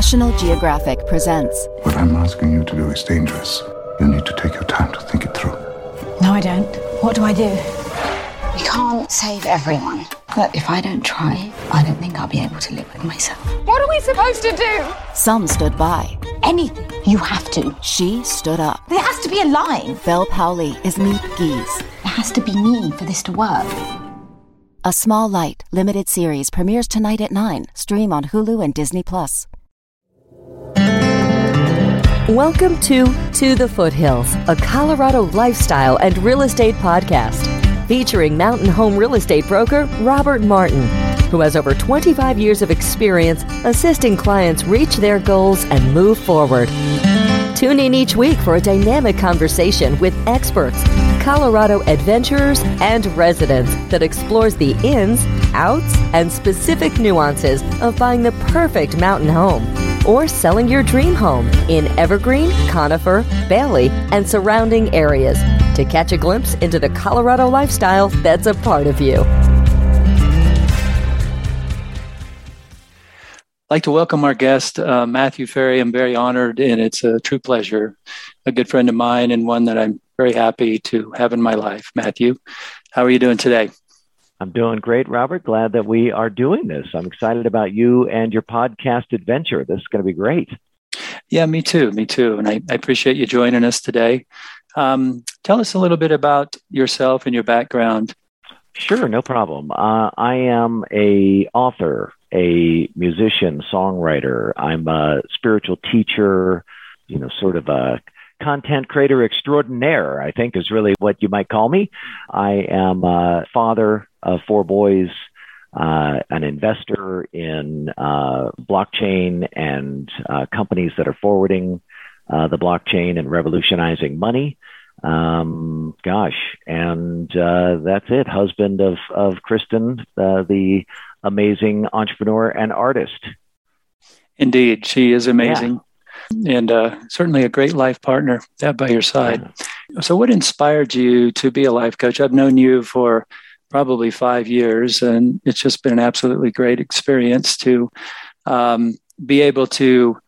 National Geographic presents What I'm asking you to do is dangerous. You need to take your time to think it through. No, I don't. What do I do? We can't save everyone. But if I don't try, I don't think I'll be able to live with myself. What are we supposed to do? Some stood by. Anything. You have to. She stood up. There has to be a line. Bel Powley is Miep Gies. It has to be me for this to work. A Small Light limited series premieres tonight at 9. Stream on Hulu and Disney Plus. Welcome to To the Foothills, a Colorado lifestyle and real estate podcast featuring Mountain Home real estate broker Robert Martin, who has over 25 years of experience assisting clients reach their goals and move forward. Tune in each week for a dynamic conversation with experts, Colorado adventurers, and residents that explores the ins, outs, and specific nuances of buying the perfect mountain home or selling your dream home in Evergreen, Conifer, Bailey, and surrounding areas to catch a glimpse into the Colorado lifestyle that's a part of you. I'd like to welcome our guest, uh, Matthew Ferry. I'm very honored, and it's a true pleasure. A good friend of mine, and one that I'm very happy to have in my life. Matthew, how are you doing today? I'm doing great, Robert. Glad that we are doing this. I'm excited about you and your podcast adventure. This is going to be great. Yeah, me too. Me too. And I, I appreciate you joining us today. Um, tell us a little bit about yourself and your background. Sure, no problem. Uh, I am a author, a musician, songwriter. I'm a spiritual teacher. You know, sort of a content creator extraordinaire. I think is really what you might call me. I am a father of four boys. Uh, an investor in uh, blockchain and uh, companies that are forwarding uh, the blockchain and revolutionizing money. Um, gosh, and uh, that's it. Husband of of Kristen, uh, the amazing entrepreneur and artist. Indeed, she is amazing. Yeah. And uh, certainly a great life partner that by your side. Yeah. So, what inspired you to be a life coach? I've known you for probably five years, and it's just been an absolutely great experience to um, be able to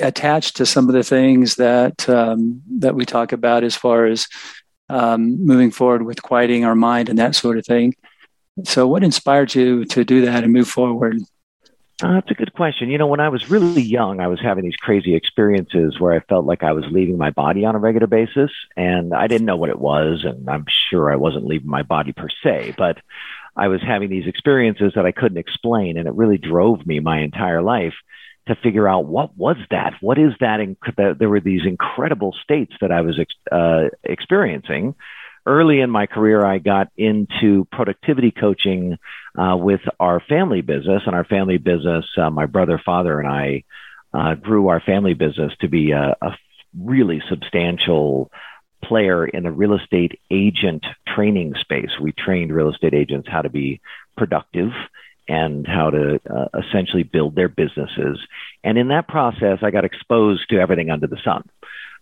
attach to some of the things that um, that we talk about as far as um, moving forward with quieting our mind and that sort of thing. So, what inspired you to do that and move forward? Uh, that's a good question. You know, when I was really young, I was having these crazy experiences where I felt like I was leaving my body on a regular basis, and I didn't know what it was, and I'm sure I wasn't leaving my body per se, but I was having these experiences that I couldn't explain, and it really drove me my entire life to figure out what was that? What is that? Inc- there were these incredible states that I was ex- uh, experiencing. Early in my career, I got into productivity coaching uh, with our family business. And our family business, uh, my brother, father, and I uh, grew our family business to be a, a really substantial player in the real estate agent training space. We trained real estate agents how to be productive and how to uh, essentially build their businesses. And in that process, I got exposed to everything under the sun.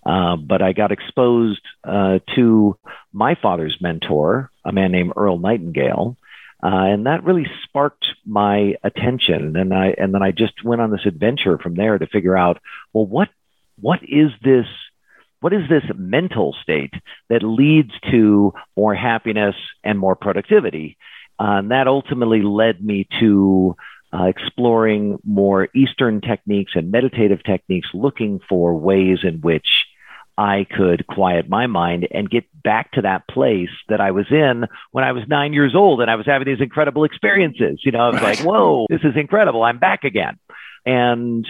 Uh, but I got exposed uh, to my father's mentor, a man named Earl Nightingale, uh, and that really sparked my attention. And I and then I just went on this adventure from there to figure out, well, what what is this? What is this mental state that leads to more happiness and more productivity? Uh, and that ultimately led me to uh, exploring more Eastern techniques and meditative techniques, looking for ways in which I could quiet my mind and get back to that place that I was in when I was nine years old and I was having these incredible experiences. You know, I was like, whoa, this is incredible. I'm back again. And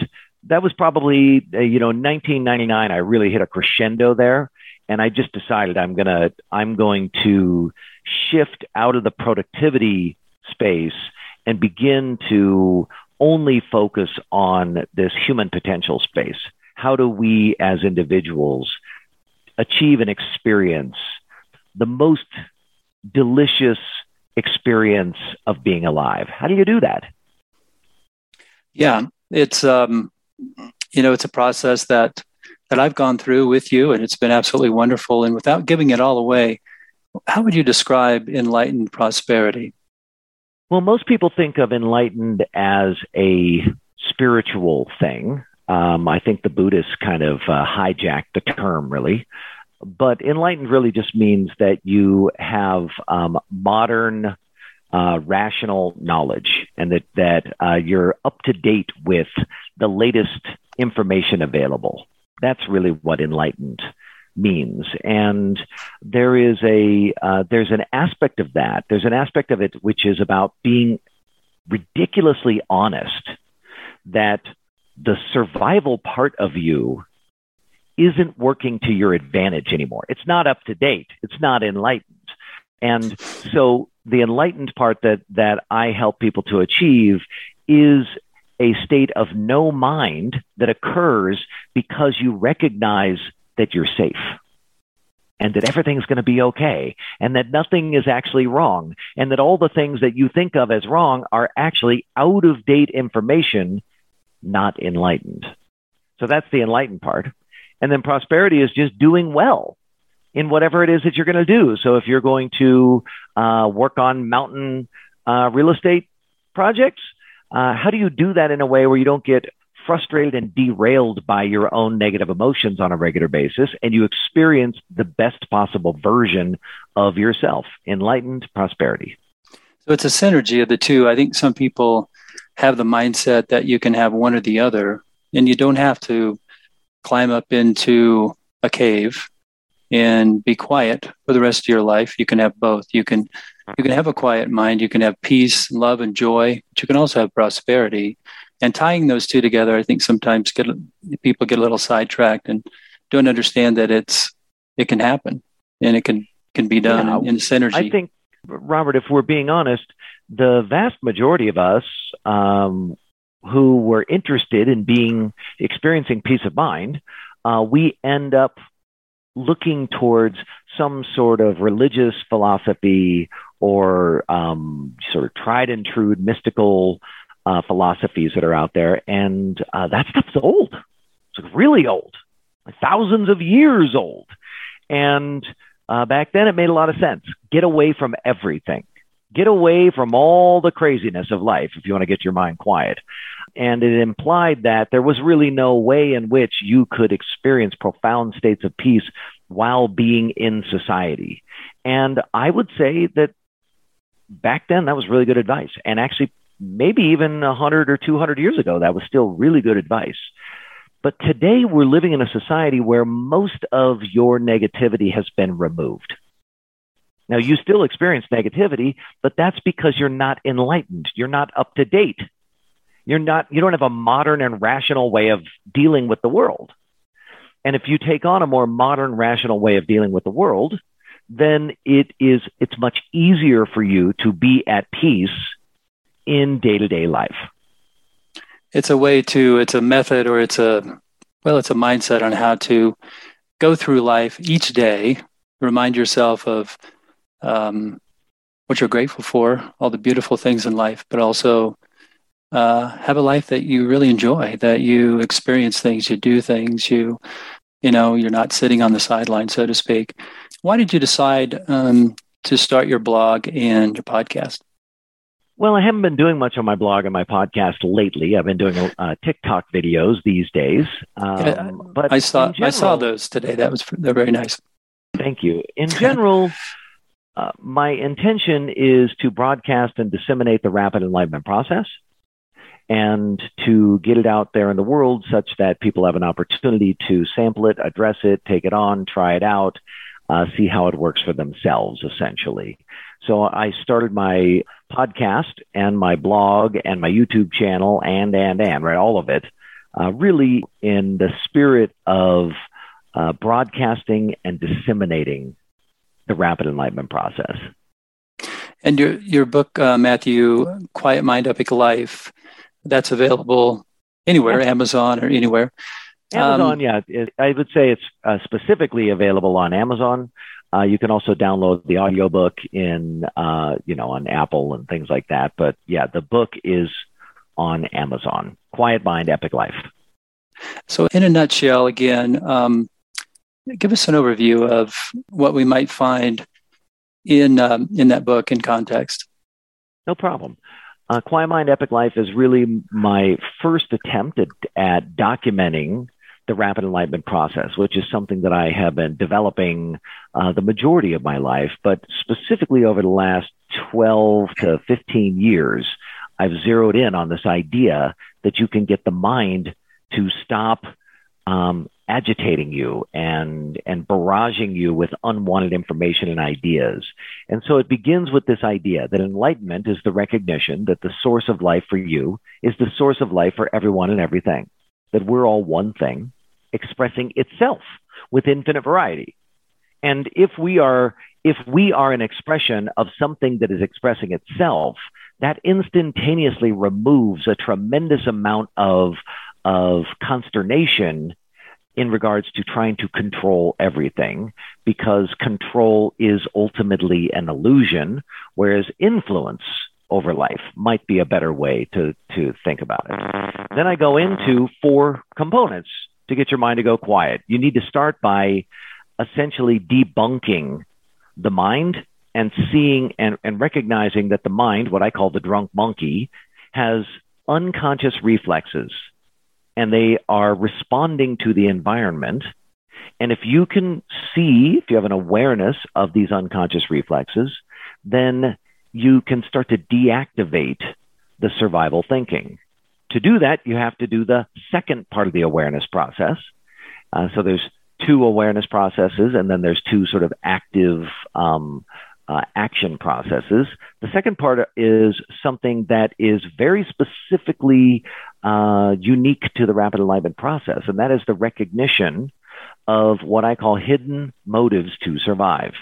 that was probably, uh, you know, 1999. I really hit a crescendo there. And I just decided I'm going to, I'm going to shift out of the productivity space and begin to only focus on this human potential space. How do we as individuals achieve and experience the most delicious experience of being alive? How do you do that? Yeah, it's um, you know, it's a process that that I've gone through with you, and it's been absolutely wonderful. And without giving it all away, how would you describe enlightened prosperity? Well, most people think of enlightened as a spiritual thing. Um, I think the Buddhists kind of uh, hijacked the term, really. But enlightened really just means that you have um, modern, uh, rational knowledge, and that that uh, you're up to date with the latest information available. That's really what enlightened means. And there is a uh, there's an aspect of that. There's an aspect of it which is about being ridiculously honest that the survival part of you isn't working to your advantage anymore. It's not up to date. It's not enlightened. And so the enlightened part that, that I help people to achieve is a state of no mind that occurs because you recognize that you're safe and that everything's going to be okay and that nothing is actually wrong and that all the things that you think of as wrong are actually out of date information, not enlightened. So that's the enlightened part. And then prosperity is just doing well in whatever it is that you're going to do. So if you're going to uh, work on mountain uh, real estate projects, uh, how do you do that in a way where you don't get frustrated and derailed by your own negative emotions on a regular basis and you experience the best possible version of yourself, enlightened prosperity? So it's a synergy of the two. I think some people have the mindset that you can have one or the other, and you don't have to climb up into a cave and be quiet for the rest of your life. You can have both. You can you can have a quiet mind, you can have peace, love, and joy, but you can also have prosperity. And tying those two together, I think sometimes get people get a little sidetracked and don't understand that it's it can happen and it can can be done yeah, in, synergy. I think, Robert, if we're being honest, the vast majority of us um, who were interested in being experiencing peace of mind, uh, we end up looking towards some sort of religious philosophy or um, sort of tried and true mystical uh, philosophies that are out there, and uh, that stuff's old. It's really old, like thousands of years old. And uh, back then, it made a lot of sense. Get away from everything. Get away from all the craziness of life if you want to get your mind quiet. And it implied that there was really no way in which you could experience profound states of peace while being in society. And I would say that back then that was really good advice. And actually, maybe even 100 or 200 years ago, that was still really good advice. But today we're living in a society where most of your negativity has been removed. Now, you still experience negativity, but that's because you're not enlightened. You're not up to date. You're not, you don't have a modern and rational way of dealing with the world. And if you take on a more modern, rational way of dealing with the world, then it is, it's much easier for you to be at peace in day to day life. It's a way to, it's a method or it's a, well, it's a mindset on how to go through life each day, remind yourself of um, what you're grateful for, all the beautiful things in life, but also uh, have a life that you really enjoy, that you experience things, you do things, you, you know, you're not sitting on the sideline, so to speak. Why did you decide um, to start your blog and your podcast? Well, I haven't been doing much on my blog and my podcast lately. I've been doing uh, TikTok videos these days. Um, but I saw general, I saw those today. That was they're very nice. Thank you. In general, uh, my intention is to broadcast and disseminate the rapid enlightenment process, and to get it out there in the world such that people have an opportunity to sample it, address it, take it on, try it out, uh, see how it works for themselves, essentially. So I started my podcast and my blog and my YouTube channel and, and, and, right? All of it, uh, really in the spirit of uh, broadcasting and disseminating the rapid enlightenment process. And your, your book, uh, Matthew, Quiet Mind, Epic Life, that's available anywhere, Amazon or anywhere. Amazon, um, yeah. I would say it's uh, specifically available on Amazon. Uh, you can also download the audiobook in, uh, you know, on Apple and things like that. But yeah, the book is on Amazon. Quiet Mind, Epic Life. So, in a nutshell, again, um, give us an overview of what we might find in um, in that book in context. No problem. Uh, Quiet Mind Epic Life is really my first attempt at, at documenting the rapid enlightenment process, which is something that I have been developing uh, the majority of my life, but specifically over the last 12 to 15 years, I've zeroed in on this idea that you can get the mind to stop um, agitating you and and barraging you with unwanted information and ideas. And so it begins with this idea that enlightenment is the recognition that the source of life for you is the source of life for everyone and everything. That we're all one thing expressing itself with infinite variety. And if we are if we are an expression of something that is expressing itself, that instantaneously removes a tremendous amount of of consternation in regards to trying to control everything because control is ultimately an illusion, whereas influence over life might be a better way to, to think about it. Then I go into four components to get your mind to go quiet. You need to start by essentially debunking the mind and seeing and, and recognizing that the mind, what I call the drunk monkey, has unconscious reflexes and they are responding to the environment. And if you can see, if you have an awareness of these unconscious reflexes, then you can start to deactivate the survival thinking. To do that, you have to do the second part of the awareness process. Uh, so there's two awareness processes, and then there's two sort of active um, uh, action processes. The second part is something that is very specifically uh, unique to the rapid enlightenment process, and that is the recognition of what I call hidden motives to survive.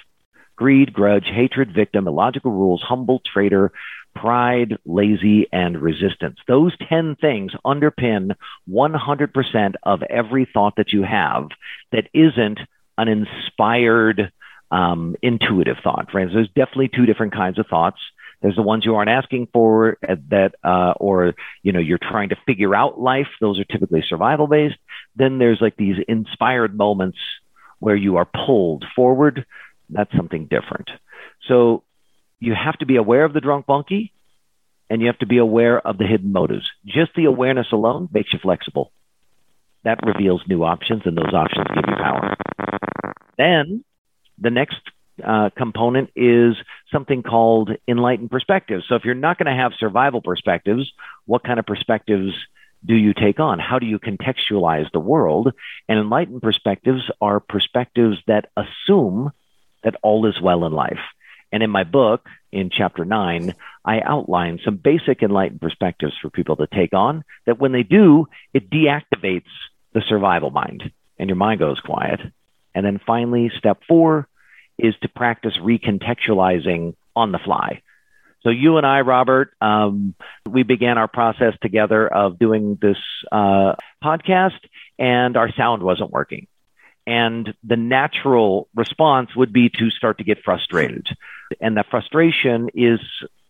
Greed, grudge, hatred, victim, illogical rules, humble, traitor, pride, lazy, and resistance. Those 10 things underpin 100% of every thought that you have that isn't an inspired, um, intuitive thought. Friends, there's definitely two different kinds of thoughts. There's the ones you aren't asking for that, uh, or, you know, you're trying to figure out life. Those are typically survival based. Then there's like these inspired moments where you are pulled forward. That's something different. So you have to be aware of the drunk monkey and you have to be aware of the hidden motives. Just the awareness alone makes you flexible. That reveals new options and those options give you power. Then the next uh, component is something called enlightened perspectives. So if you're not going to have survival perspectives, what kind of perspectives do you take on? How do you contextualize the world? And enlightened perspectives are perspectives that assume that all is well in life. And in my book, in chapter nine, I outline some basic enlightened perspectives for people to take on that when they do, it deactivates the survival mind and your mind goes quiet. And then finally, step four is to practice recontextualizing on the fly. So you and I, Robert, um, we began our process together of doing this uh, podcast, and our sound wasn't working. And the natural response would be to start to get frustrated. And that frustration is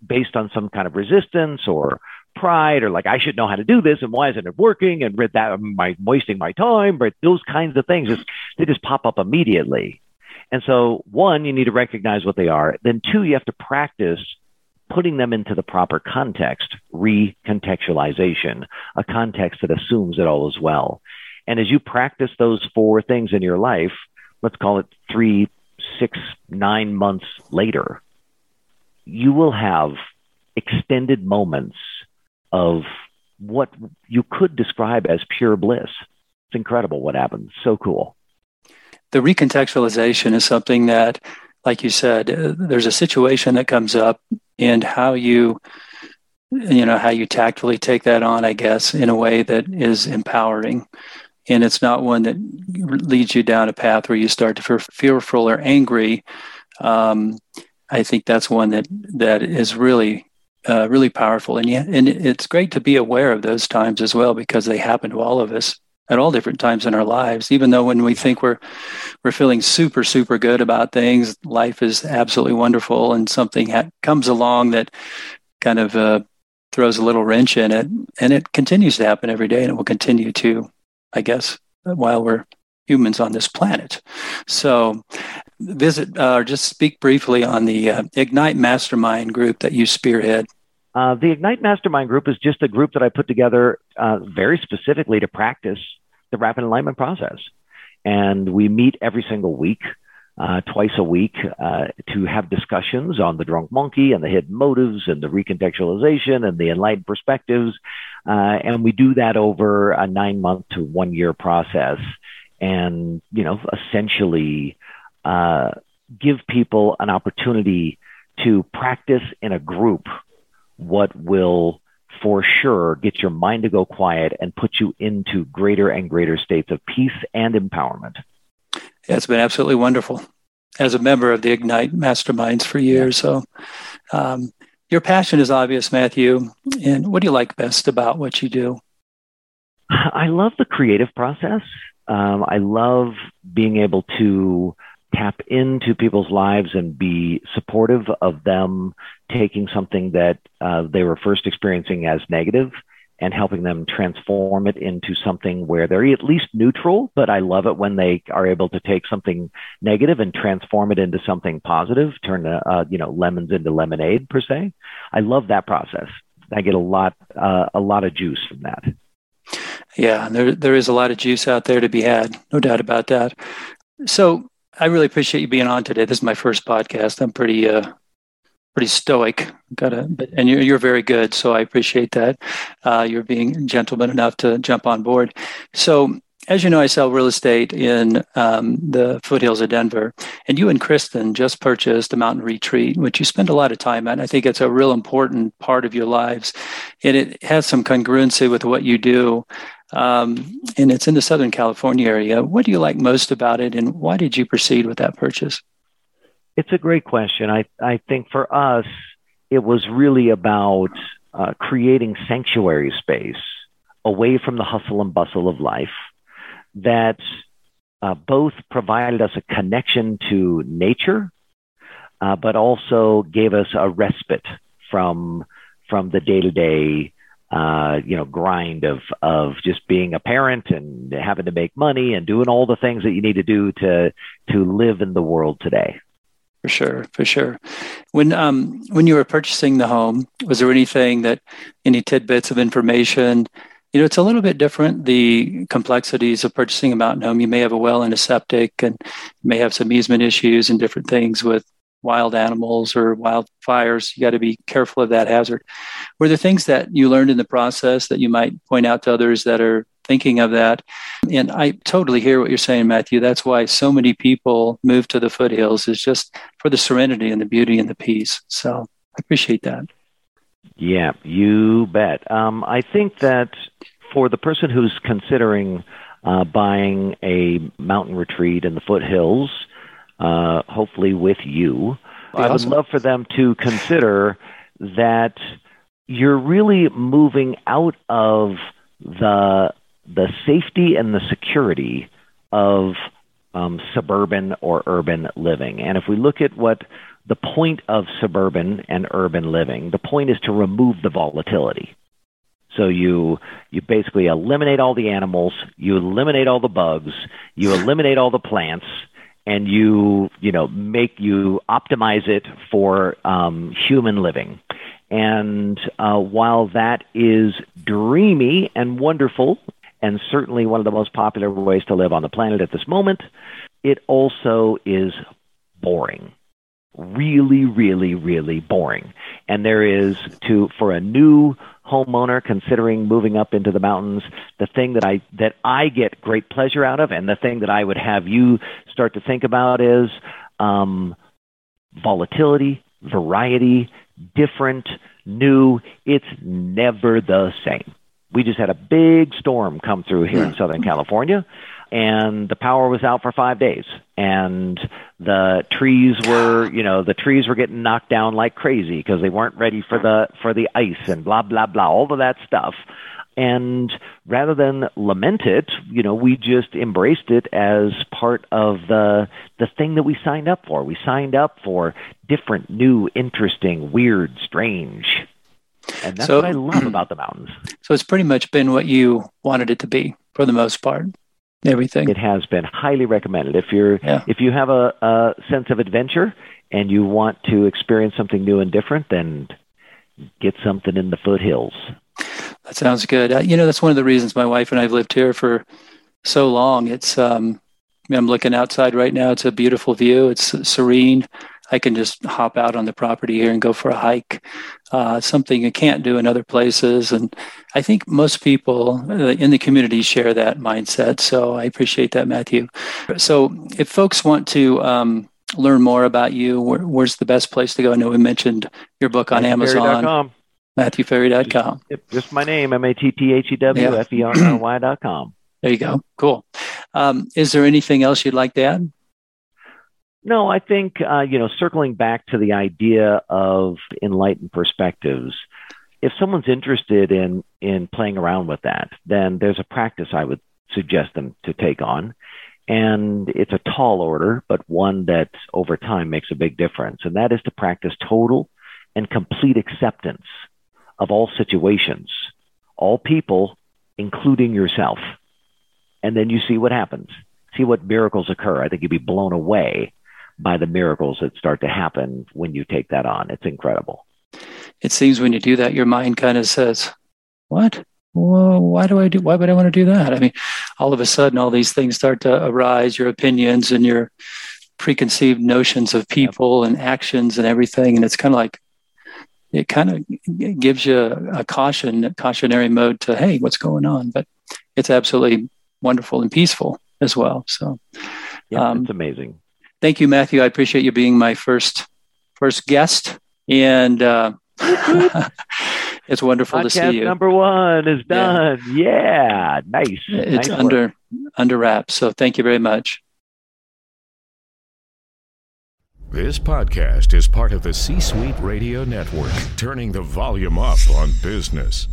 based on some kind of resistance or pride or like I should know how to do this and why isn't it working and that am I wasting my time? But those kinds of things just they just pop up immediately. And so, one, you need to recognize what they are. Then, two, you have to practice putting them into the proper context, recontextualization, a context that assumes that all is well. And as you practice those four things in your life, let's call it three, six, nine months later, you will have extended moments of what you could describe as pure bliss. It's incredible what happens. So cool the recontextualization is something that, like you said, uh, there's a situation that comes up, and how you, you know, how you tactfully take that on, I guess, in a way that is empowering. And it's not one that leads you down a path where you start to feel fearful or angry. Um, I think that's one that that is really uh, really powerful, and yeah, and it's great to be aware of those times as well because they happen to all of us at all different times in our lives. Even though when we think we're we're feeling super super good about things life is absolutely wonderful and something ha- comes along that kind of uh, throws a little wrench in it. And it continues to happen every day and it will continue to i guess while we're humans on this planet. So visit uh, or just speak briefly on the uh, ignite mastermind group that you spearhead. Uh, the Ignite Mastermind group is just a group that I put together uh, very specifically to practice the rapid enlightenment process. And we meet every single week, uh, twice a week, uh, to have discussions on the drunk monkey and the hidden motives and the recontextualization and the enlightened perspectives. Uh, and we do that over a nine month to one year process. And, you know, essentially uh, give people an opportunity to practice in a group what will for sure get your mind to go quiet and put you into greater and greater states of peace and empowerment. Yeah, it's been absolutely wonderful as a member of the Ignite Masterminds for years. So, um, your passion is obvious, Matthew. And what do you like best about what you do? I love the creative process. Um, I love being able to tap into people's lives and be supportive of them taking something that uh, they were first experiencing as negative and helping them transform it into something where they're at least neutral. But I love it when they are able to take something negative and transform it into something positive, turn uh, you know lemons into lemonade per se. I love that process. I get a lot uh, a lot of juice from that. Yeah, there there is a lot of juice out there to be had, no doubt about that. So I really appreciate you being on today. This is my first podcast. I'm pretty uh, pretty stoic. Got to, and you're you're very good, so I appreciate that. Uh, you're being gentleman enough to jump on board. So. As you know, I sell real estate in um, the foothills of Denver, and you and Kristen just purchased a mountain retreat, which you spend a lot of time at. I think it's a real important part of your lives, and it has some congruency with what you do. Um, and it's in the Southern California area. What do you like most about it, and why did you proceed with that purchase? It's a great question. I, I think for us, it was really about uh, creating sanctuary space away from the hustle and bustle of life that uh, both provided us a connection to nature, uh, but also gave us a respite from from the day to day you know, grind of of just being a parent and having to make money and doing all the things that you need to do to to live in the world today. For sure, for sure. When um when you were purchasing the home, was there anything that any tidbits of information? You know, it's a little bit different. The complexities of purchasing a mountain home. You may have a well and a septic, and may have some easement issues and different things with wild animals or wildfires. You got to be careful of that hazard. Were there things that you learned in the process that you might point out to others that are thinking of that? And I totally hear what you're saying, Matthew. That's why so many people move to the foothills is just for the serenity and the beauty and the peace. So I appreciate that. Yeah, you bet. Um, I think that for the person who's considering uh, buying a mountain retreat in the foothills, uh, hopefully with you. I would love for them to consider that you're really moving out of the the safety and the security of um, suburban or urban living. And if we look at what the point of suburban and urban living, the point is to remove the volatility. So you you basically eliminate all the animals, you eliminate all the bugs, you eliminate all the plants, and you you know make you optimize it for um, human living. And uh, while that is dreamy and wonderful, and certainly one of the most popular ways to live on the planet at this moment, it also is boring. Really, really, really boring. And there is to for a new homeowner considering moving up into the mountains, the thing that I that I get great pleasure out of, and the thing that I would have you start to think about is um, volatility, variety, different, new. It's never the same. We just had a big storm come through here in Southern California and the power was out for five days. And the trees were you know the trees were getting knocked down like crazy because they weren't ready for the for the ice and blah blah blah all of that stuff. And rather than lament it you know we just embraced it as part of the the thing that we signed up for. We signed up for different new interesting weird strange. And that's so, what i love about the mountains. So it's pretty much been what you wanted it to be for the most part everything. It has been highly recommended. If you're yeah. if you have a, a sense of adventure and you want to experience something new and different, then get something in the foothills. That sounds good. Uh, you know, that's one of the reasons my wife and I've lived here for so long. It's um, I'm looking outside right now. It's a beautiful view. It's serene. I can just hop out on the property here and go for a hike. Uh, something you can't do in other places. And I think most people uh, in the community share that mindset. So I appreciate that, Matthew. So if folks want to um, learn more about you, where, where's the best place to go? I know we mentioned your book on Amazon. MatthewFerry.com. Yep, just my name, M A T T H E W F E R R Y.com. There you go. Cool. Um, is there anything else you'd like to add? No, I think, uh, you know, circling back to the idea of enlightened perspectives, if someone's interested in, in playing around with that, then there's a practice I would suggest them to take on. And it's a tall order, but one that over time makes a big difference. And that is to practice total and complete acceptance of all situations, all people, including yourself. And then you see what happens. See what miracles occur. I think you'd be blown away by the miracles that start to happen when you take that on. It's incredible. It seems when you do that, your mind kind of says, What? Well, why do I do? Why would I want to do that? I mean, all of a sudden, all these things start to arise your opinions and your preconceived notions of people and actions and everything. And it's kind of like, it kind of gives you a caution, cautionary mode to, hey, what's going on? But it's absolutely wonderful and peaceful as well. So, yeah, um, it's amazing thank you, Matthew. I appreciate you being my first first guest, and uh, it's wonderful Podcast to see you. Number one is done. Yeah, yeah. nice. It's nice under work. under wraps. So thank you very much. This podcast is part of the C Suite Radio Network, turning the volume up on business.